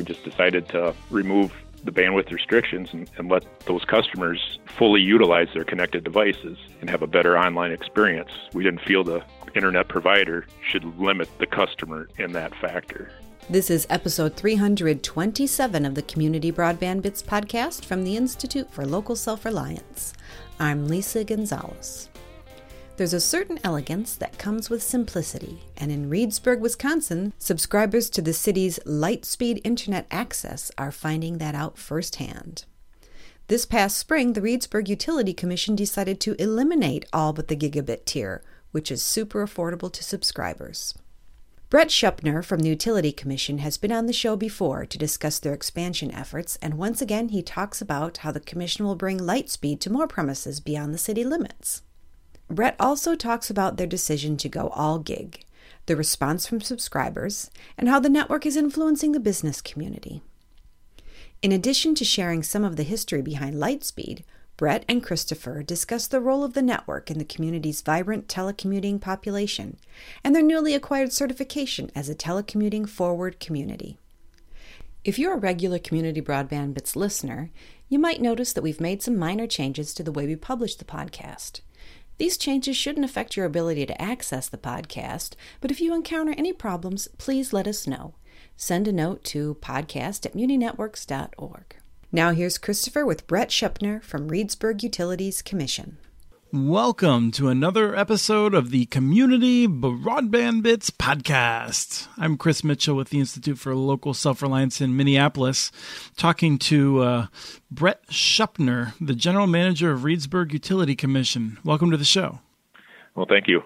We just decided to remove the bandwidth restrictions and, and, let those customers fully utilize their connected devices and have a better online experience. We didn't feel the internet provider should limit the customer in that factor. This is episode 327 of the Community Broadband Bits podcast from the Institute for Local Self Reliance. I'm Lisa Gonzalez. There's a certain elegance that comes with simplicity, and in Reedsburg, Wisconsin, subscribers to the city's Lightspeed internet access are finding that out firsthand. This past spring, the Reedsburg Utility Commission decided to eliminate all but the gigabit tier, which is super affordable to subscribers. Brett Schuppner from the Utility Commission has been on the show before to discuss their expansion efforts, and once again he talks about how the Commission will bring Lightspeed to more premises beyond the city limits. Brett also talks about their decision to go all gig, the response from subscribers, and how the network is influencing the business community. In addition to sharing some of the history behind Lightspeed, Brett and Christopher discuss the role of the network in the community's vibrant telecommuting population and their newly acquired certification as a telecommuting forward community. If you're a regular Community Broadband Bits listener, you might notice that we've made some minor changes to the way we publish the podcast. These changes shouldn't affect your ability to access the podcast, but if you encounter any problems, please let us know. Send a note to podcast at muninetworks.org. Now here's Christopher with Brett Schuppner from Reedsburg Utilities Commission. Welcome to another episode of the Community Broadband Bits podcast. I'm Chris Mitchell with the Institute for Local Self Reliance in Minneapolis, talking to uh, Brett Schuppner, the General Manager of Reedsburg Utility Commission. Welcome to the show. Well, thank you.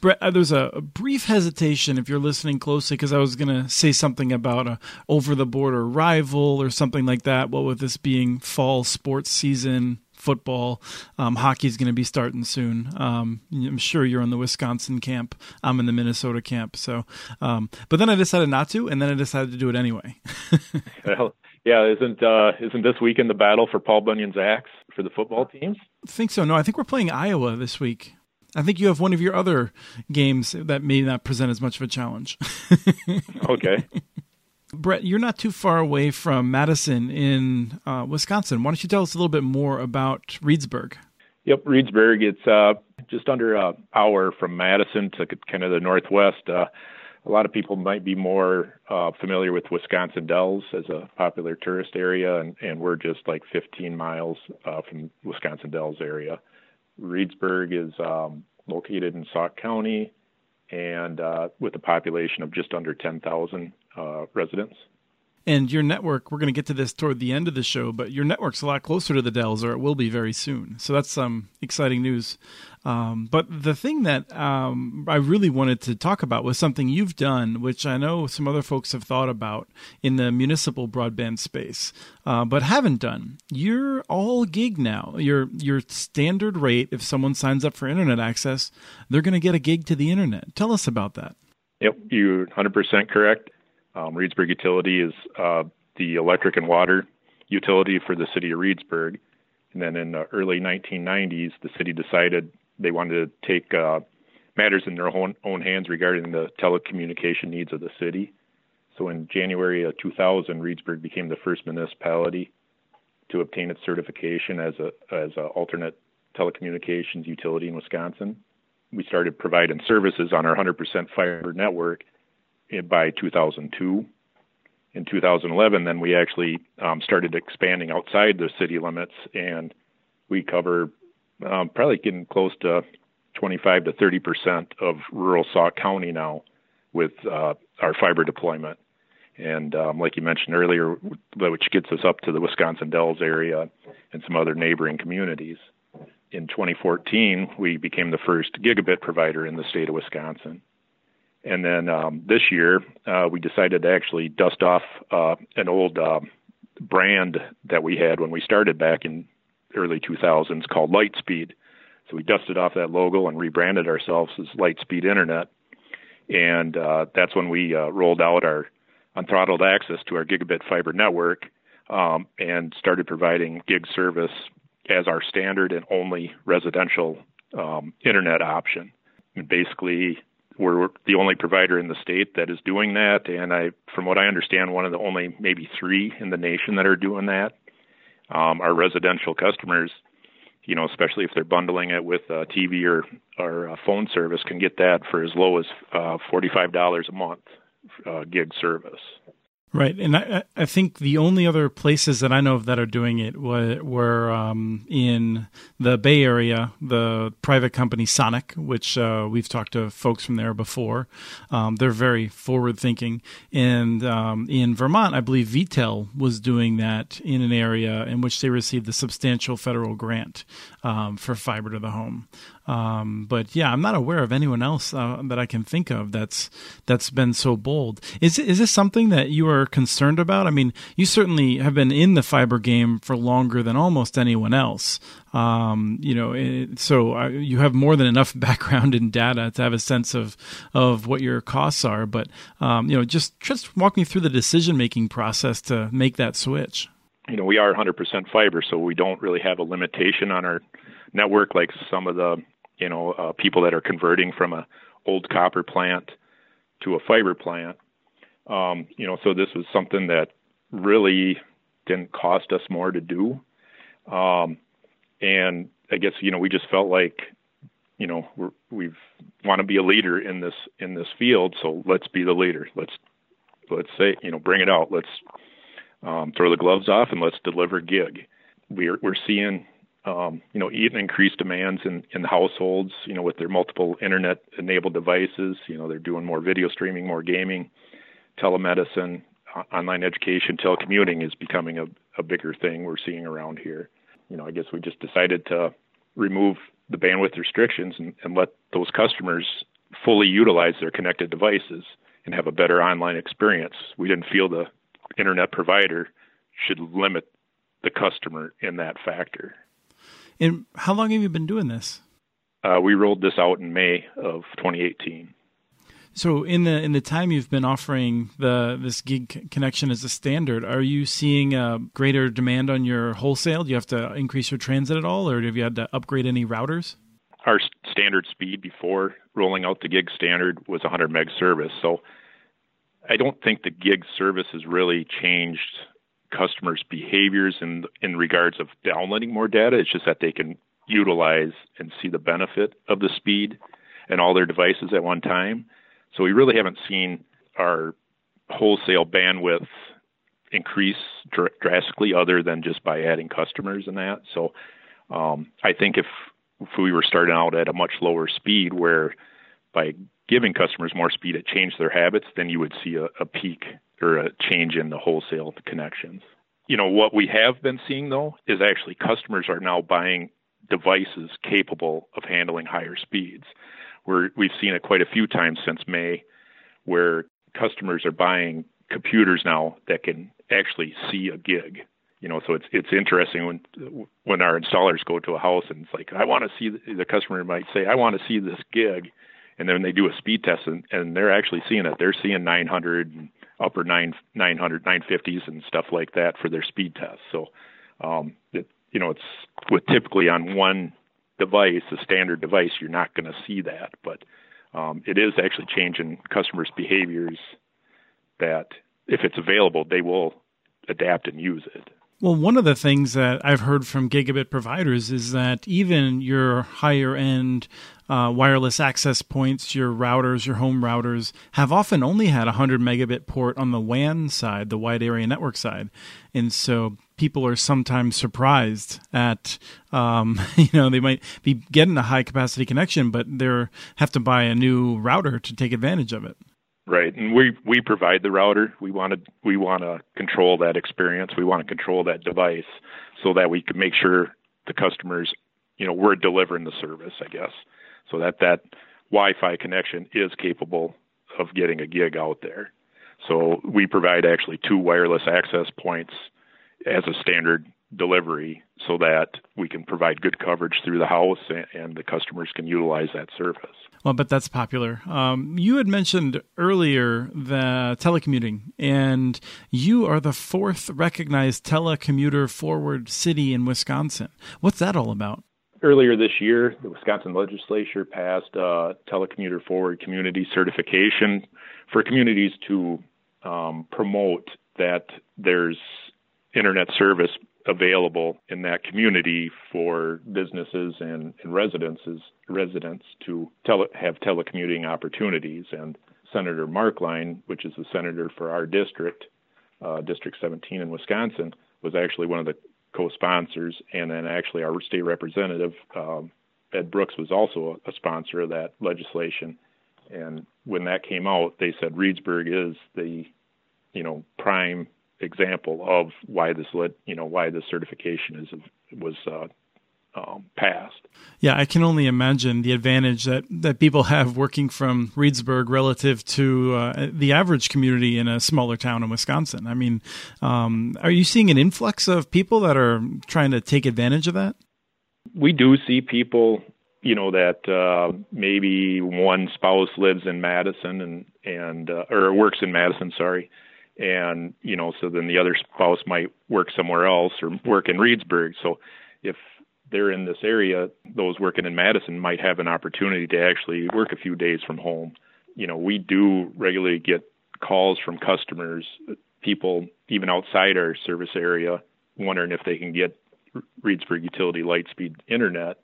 Brett, uh, there's a, a, brief hesitation if you're listening closely because I was going to say something about a over the border rival or something like that. What with this being fall sports season, football. Um, hockey's going to be starting soon. Um, I'm sure you're in the Wisconsin camp. I'm in the Minnesota camp. So, um, but then I decided not to, and then I decided to do it anyway. well, yeah, isn't uh, isn't this weekend the battle for Paul Bunyan's axe for the football teams? I think so. No, I think we're playing Iowa this week. I think you have one of your other games that may not present as much of a challenge. okay. Brett, you're not too far away from Madison in uh, Wisconsin. Why don't you tell us a little bit more about Reedsburg? Yep, Reedsburg. It's uh, just under an hour from Madison to kind of the northwest. Uh, a lot of people might be more uh, familiar with Wisconsin Dells as a popular tourist area, and, and we're just like 15 miles uh, from Wisconsin Dells area. Reedsburg is um, located in Sauk County and uh, with a population of just under 10,000 uh, residents. And your network, we're going to get to this toward the end of the show, but your network's a lot closer to the Dells, or it will be very soon. So that's some um, exciting news. Um, but the thing that um, I really wanted to talk about was something you've done, which I know some other folks have thought about in the municipal broadband space, uh, but haven't done. You're all gig now. Your your standard rate, if someone signs up for internet access, they're going to get a gig to the internet. Tell us about that. Yep, you're 100% correct. Um, Reedsburg Utility is uh, the electric and water utility for the city of Reedsburg. And then in the early 1990s, the city decided they wanted to take uh, matters in their own, own hands regarding the telecommunication needs of the city. So in January of 2000, Reedsburg became the first municipality to obtain its certification as a as an alternate telecommunications utility in Wisconsin. We started providing services on our 100% fiber network by 2002. In 2011, then we actually um, started expanding outside the city limits, and we cover um, probably getting close to 25 to 30 percent of rural Sauk County now with uh, our fiber deployment. And um, like you mentioned earlier, which gets us up to the Wisconsin Dells area and some other neighboring communities. In 2014, we became the first gigabit provider in the state of Wisconsin. And then um, this year, uh, we decided to actually dust off uh, an old uh, brand that we had when we started back in early 2000s called Lightspeed. So we dusted off that logo and rebranded ourselves as Lightspeed Internet. And uh, that's when we uh, rolled out our unthrottled access to our gigabit fiber network um, and started providing gig service as our standard and only residential um, internet option. And basically, we're the only provider in the state that is doing that, and I, from what I understand, one of the only maybe three in the nation that are doing that. Um, our residential customers, you know, especially if they're bundling it with uh, TV or or uh, phone service, can get that for as low as uh, forty five dollars a month uh, gig service. Right, and I, I think the only other places that I know of that are doing it were, were um, in the Bay Area, the private company Sonic, which uh, we've talked to folks from there before. Um, they're very forward thinking, and um, in Vermont, I believe VTEL was doing that in an area in which they received a substantial federal grant um, for fiber to the home. Um, but yeah, I'm not aware of anyone else uh, that I can think of that's that's been so bold. Is is this something that you are concerned about? I mean, you certainly have been in the fiber game for longer than almost anyone else. Um, you know, it, so uh, you have more than enough background in data to have a sense of of what your costs are. But um, you know, just just walk me through the decision making process to make that switch. You know, we are 100% fiber, so we don't really have a limitation on our network like some of the you know, uh, people that are converting from a old copper plant to a fiber plant. Um, you know, so this was something that really didn't cost us more to do. Um, and I guess you know we just felt like you know we're, want to be a leader in this in this field, so let's be the leader. Let's let's say you know bring it out. Let's um, throw the gloves off and let's deliver gig. We're we're seeing um, you know, even increased demands in, in households, you know, with their multiple internet enabled devices. You know, they're doing more video streaming, more gaming, telemedicine, online education, telecommuting is becoming a, a bigger thing we're seeing around here. You know, I guess we just decided to remove the bandwidth restrictions and, and let those customers fully utilize their connected devices and have a better online experience. We didn't feel the internet provider should limit the customer in that factor. And how long have you been doing this? Uh, we rolled this out in May of 2018. So in the in the time you've been offering the this gig connection as a standard, are you seeing a greater demand on your wholesale? Do you have to increase your transit at all, or have you had to upgrade any routers? Our standard speed before rolling out the gig standard was 100 meg service. So I don't think the gig service has really changed customers' behaviors in in regards of downloading more data. It's just that they can utilize and see the benefit of the speed and all their devices at one time. So we really haven't seen our wholesale bandwidth increase dr- drastically, other than just by adding customers and that. So um, I think if if we were starting out at a much lower speed, where by giving customers more speed, it changed their habits, then you would see a, a peak or a change in the wholesale connections. You know, what we have been seeing though is actually customers are now buying devices capable of handling higher speeds. We're, we've seen it quite a few times since May where customers are buying computers now that can actually see a gig. You know, so it's it's interesting when when our installers go to a house and it's like I want to see the, customer might say I want to see this gig, and then they do a speed test and, and they're actually seeing it. They're seeing 900 and upper nine 900 950s and stuff like that for their speed tests. So, um, it, you know, it's with typically on one device, a standard device, you're not going to see that, but um, it is actually changing customers' behaviors. That if it's available, they will adapt and use it. Well, one of the things that I've heard from gigabit providers is that even your higher end uh, wireless access points, your routers, your home routers, have often only had a 100 megabit port on the WAN side, the wide area network side. And so people are sometimes surprised at, um, you know, they might be getting a high capacity connection, but they have to buy a new router to take advantage of it. Right, and we we provide the router. We want to we want to control that experience. We want to control that device so that we can make sure the customers, you know, we're delivering the service. I guess so that that Wi-Fi connection is capable of getting a gig out there. So we provide actually two wireless access points as a standard delivery so that we can provide good coverage through the house and, and the customers can utilize that service. Well, but that's popular. Um, you had mentioned earlier the telecommuting, and you are the fourth recognized telecommuter forward city in Wisconsin. What's that all about? earlier this year, the Wisconsin legislature passed uh, telecommuter forward community certification for communities to um, promote that there's internet service available in that community for businesses and, and residences residents to tele, have telecommuting opportunities. And Senator Marklein, which is the senator for our district, uh, District 17 in Wisconsin, was actually one of the co-sponsors, and then actually our state representative um, Ed Brooks was also a sponsor of that legislation. And when that came out, they said Reedsburg is the, you know, prime example of why this led, you know, why this certification is was uh, um, passed. Yeah, I can only imagine the advantage that, that people have working from Reedsburg relative to uh, the average community in a smaller town in Wisconsin. I mean, um, are you seeing an influx of people that are trying to take advantage of that? We do see people, you know, that uh, maybe one spouse lives in Madison and and uh, or works in Madison, sorry, and you know, so then the other spouse might work somewhere else or work in Reedsburg. So if they're in this area, those working in Madison might have an opportunity to actually work a few days from home. You know, we do regularly get calls from customers, people even outside our service area, wondering if they can get Reedsburg Utility Lightspeed Internet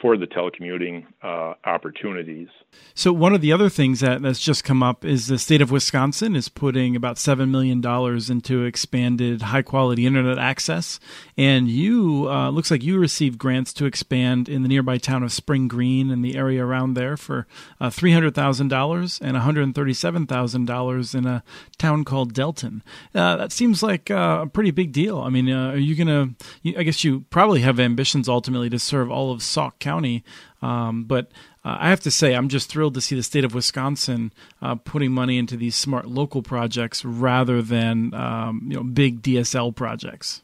for the telecommuting uh, opportunities. So one of the other things that, that's just come up is the state of Wisconsin is putting about seven million dollars into expanded high quality internet access, and you uh, looks like you received grants to expand in the nearby town of Spring Green and the area around there for uh, three hundred thousand dollars and one hundred thirty seven thousand dollars in a town called Delton. Uh, that seems like uh, a pretty big deal. I mean, uh, are you gonna? I guess you probably have ambitions ultimately to serve all of Sauk County. Um, but uh, I have to say, I'm just thrilled to see the state of Wisconsin uh, putting money into these smart local projects rather than um, you know big DSL projects.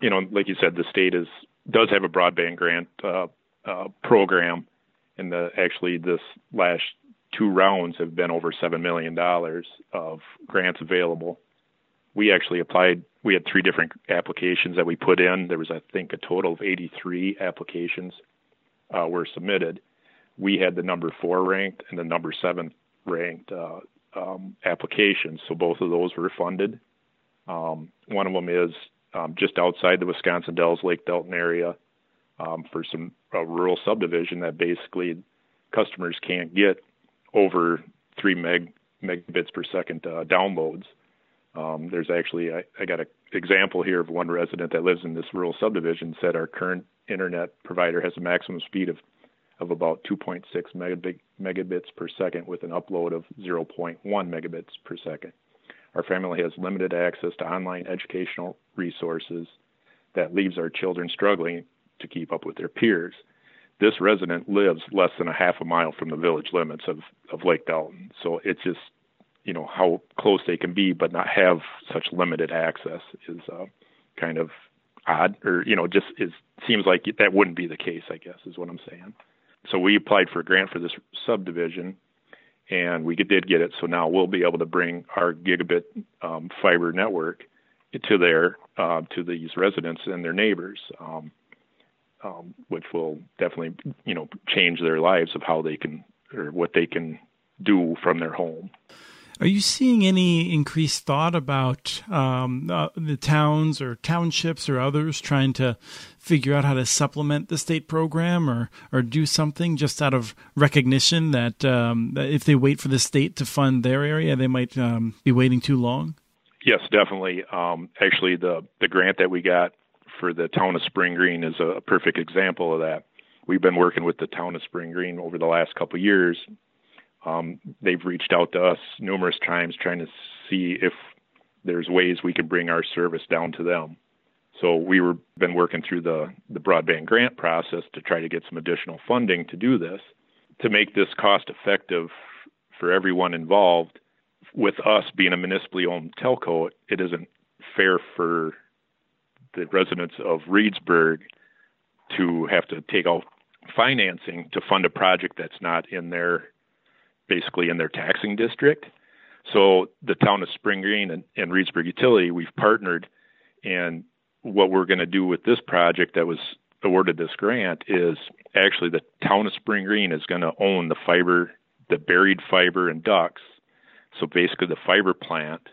You know, like you said, the state is does have a broadband grant uh, uh program, and the actually this last two rounds have been over seven million dollars of grants available. We actually applied we had three different applications that we put in. There was, I think, a total of 83 applications uh, were submitted. We had the number four ranked and the number seven ranked uh, um, applications, so both of those were funded. Um, one of them is um, just outside the Wisconsin Dells Lake Delton area um, for some rural subdivision that basically customers can't get over three meg megabits per second uh, downloads. Um, there's actually I, I got an example here of one resident that lives in this rural subdivision said our current internet provider has a maximum speed of of about 2.6 megabit, megabits per second with an upload of 0.1 megabits per second. Our family has limited access to online educational resources that leaves our children struggling to keep up with their peers. This resident lives less than a half a mile from the village limits of, of Lake Delton. So it's just you know how close they can be but not have such limited access is uh, kind of odd or you know just seems like that wouldn't be the case i guess is what i'm saying. So we applied for a grant for this subdivision and we did get it. So now we'll be able to bring our gigabit um, fiber network to their uh, to these residents and their neighbors um, um, which will definitely you know change their lives of how they can or what they can do from their home are you seeing any increased thought about um, uh, the towns or townships or others trying to figure out how to supplement the state program or, or do something just out of recognition that, um, that if they wait for the state to fund their area, they might um, be waiting too long? Yes, definitely. Um, actually, the, the grant that we got for the town of Spring Green is a perfect example of that. We've been working with the town of Spring Green over the last couple years um, they've reached out to us numerous times trying to see if there's ways we could bring our service down to them. So we were been working through the the broadband grant process to try to get some additional funding to do this to make this cost effective for everyone involved. With us being a municipally owned telco, it isn't fair for the residents of Reedsburg to have to take out financing to fund a project that's not in their basically in their taxing district. So the town of Spring Green and, and Reedsburg Utility, we've partnered, and what we're going to do with this project that was awarded this grant is actually the town of Spring Green is going to own the fiber, the buried fiber and ducts. So basically, the fiber plant,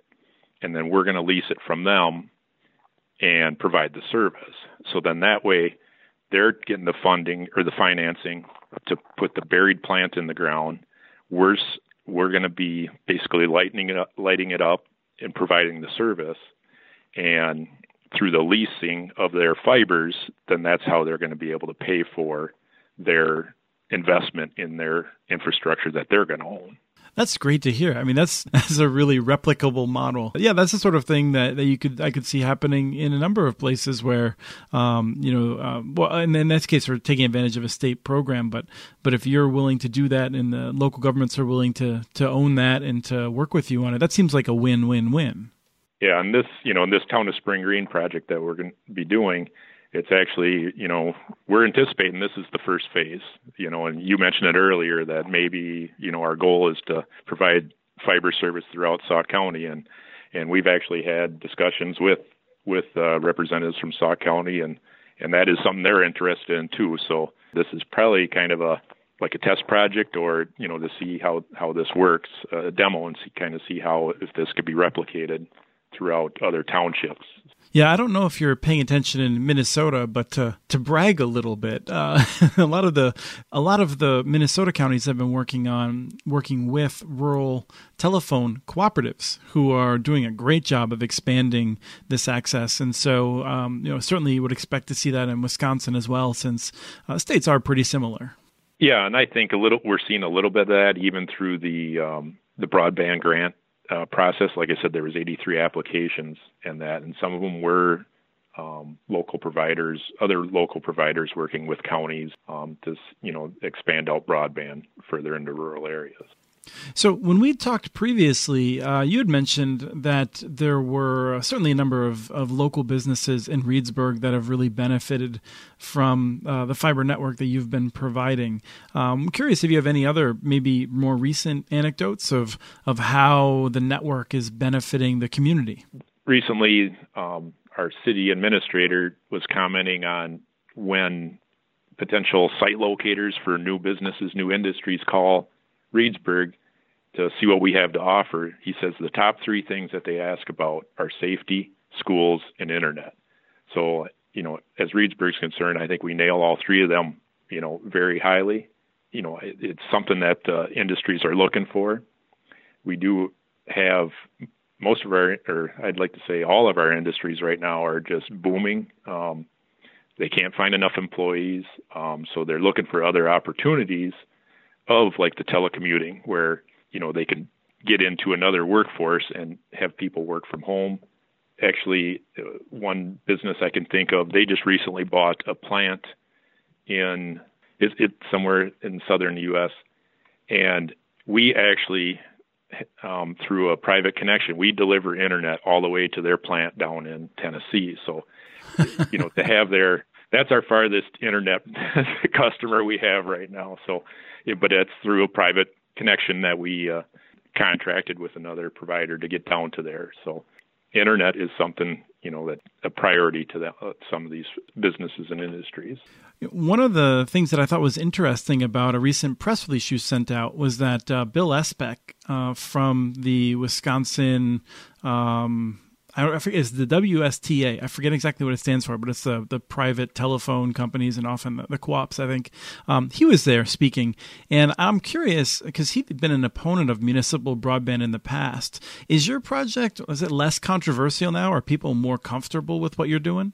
and then we're going to lease it from them and provide the service. So then that way, they're getting the funding or the financing to put the buried plant in the ground. We're we're going to be basically lighting it up, lighting it up, and providing the service. And through the leasing of their fibers, then that's how they're going to be able to pay for their investment in their infrastructure that they're going to own. That's great to hear. I mean, that's that's a really replicable model. Yeah, that's the sort of thing that, that you could I could see happening in a number of places where, um, you know, uh, well, in, this case, we're taking advantage of a state program. But but if you're willing to do that, and the local governments are willing to to own that and to work with you on it, that seems like a win win win. Yeah, and this, you know, in this town of Spring Green project that we're going to be doing, it's actually, you know, we're anticipating this is the first phase, you know, and you mentioned it earlier that maybe, you know, our goal is to provide fiber service throughout Sauk County, and and we've actually had discussions with with uh, representatives from Sauk County, and and that is something they're interested in too. So this is probably kind of a like a test project or you know to see how how this works a demo and see kind of see how if this could be replicated throughout other townships. Yeah, I don't know if you're paying attention in Minnesota, but to, to brag a little bit, uh, a lot of the a lot of the Minnesota counties have been working on working with rural telephone cooperatives who are doing a great job of expanding this access, and so um, you know certainly you would expect to see that in Wisconsin as well, since uh, states are pretty similar. Yeah, and I think a little we're seeing a little bit of that even through the um, the broadband grant uh, process. Like I said, there was 83 applications and that, and some of them were um, local providers, other local providers working with counties um, to you know expand out broadband further into rural areas. So, when we talked previously, uh, you had mentioned that there were certainly a number of, of local businesses in Reedsburg that have really benefited from uh, the fiber network that you've been providing. Um, I'm curious if you have any other, maybe more recent anecdotes of, of how the network is benefiting the community. Recently, um, our city administrator was commenting on when potential site locators for new businesses, new industries call Reedsburg to see what we have to offer, he says the top three things that they ask about are safety, schools, and internet. So, you know, as Reedsburg's concerned, I think we nail all three of them, you know, very highly. You know, it's something that uh, industries are looking for. We do have most of our, or I'd like to say all of our industries right now are just booming. Um, they can't find enough employees, um, so they're looking for other opportunities of like the telecommuting where you know they can get into another workforce and have people work from home. Actually uh, one business i can think of they just recently bought a plant in it's it somewhere in southern us and we actually um, through a private connection we deliver internet all the way to their plant down in tennessee. So you know to have their that's our farthest internet customer we have right now. So but it's through a private connection that we uh, contracted with another provider to get down to there. So internet is something you know that a priority to uh, some of these businesses and industries. One of the things that I thought was interesting about a recent press release you sent out was that uh, Bill Esbeck uh, from the Wisconsin um, I, forget it's the WSTA. I forget exactly what it stands for, but it's the the private telephone companies and often the, the co-ops. I think um, he was there speaking, and I'm curious because he'd been an opponent of municipal broadband in the past. Is your project is it less controversial now? Are people more comfortable with what you're doing?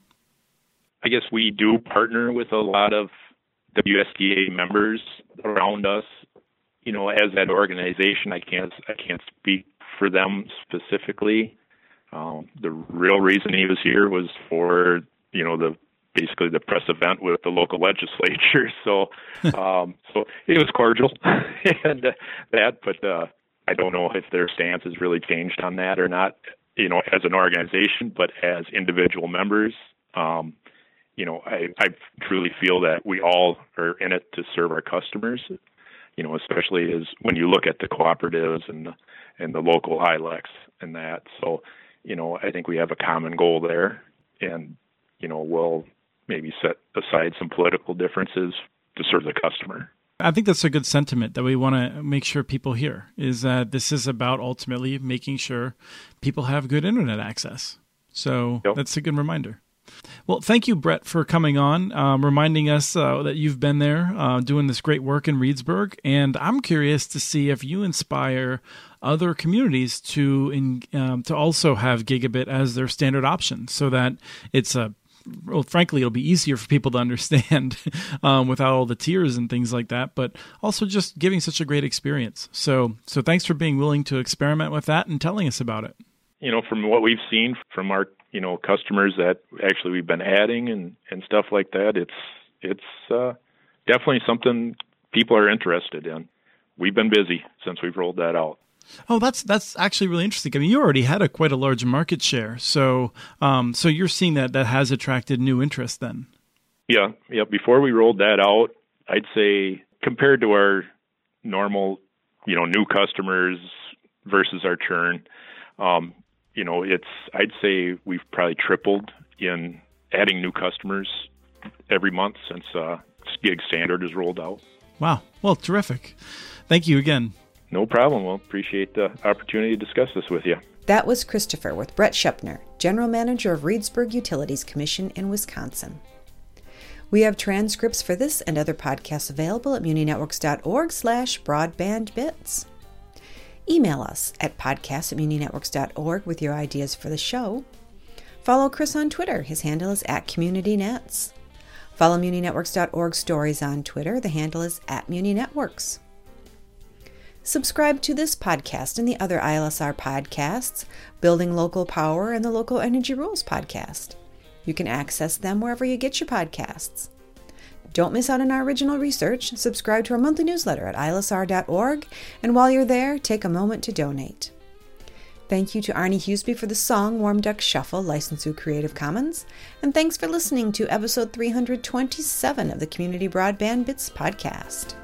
I guess we do partner with a lot of WSTA members around us. You know, as that organization, I can't I can't speak for them specifically um, the real reason he was here was for you know the basically the press event with the local legislature. So um, so it was cordial and uh, that, but uh, I don't know if their stance has really changed on that or not. You know, as an organization, but as individual members, um, you know, I, I truly feel that we all are in it to serve our customers. You know, especially as when you look at the cooperatives and and the local ILECs and that. So you know, I think we have a common goal there, and you know, we'll maybe set aside some political differences to serve the customer. I think that's a good sentiment that we want to make sure people hear is that this is about ultimately making sure people have good internet access. So yep. that's a good reminder. Well, thank you, Brett, for coming on, um, reminding us uh, that you've been there uh, doing this great work in Reedsburg. And I'm curious to see if you inspire other communities to in, um, to also have gigabit as their standard option, so that it's a well, frankly, it'll be easier for people to understand um, without all the tiers and things like that. But also just giving such a great experience. So, so thanks for being willing to experiment with that and telling us about it. You know, from what we've seen from our you know customers that actually we've been adding and and stuff like that, it's it's uh, definitely something people are interested in. We've been busy since we've rolled that out. Oh, that's that's actually really interesting. I mean, you already had a quite a large market share, so um, so you're seeing that that has attracted new interest then. Yeah, yeah. Before we rolled that out, I'd say compared to our normal, you know, new customers versus our churn, um, you know, it's I'd say we've probably tripled in adding new customers every month since uh, Gig Standard is rolled out. Wow. Well, terrific. Thank you again. No problem. Well, appreciate the opportunity to discuss this with you. That was Christopher with Brett Schuppner, General Manager of Reedsburg Utilities Commission in Wisconsin. We have transcripts for this and other podcasts available at muninetworks.org slash broadbandbits. Email us at podcast at muninetworks.org with your ideas for the show. Follow Chris on Twitter. His handle is at CommunityNets. Follow muninetworks.org stories on Twitter. The handle is at muninetworks. Subscribe to this podcast and the other ILSR podcasts, Building Local Power and the Local Energy Rules podcast. You can access them wherever you get your podcasts. Don't miss out on our original research. Subscribe to our monthly newsletter at ilsr.org, and while you're there, take a moment to donate. Thank you to Arnie Huseby for the song Warm Duck Shuffle, licensed through Creative Commons, and thanks for listening to episode 327 of the Community Broadband Bits podcast.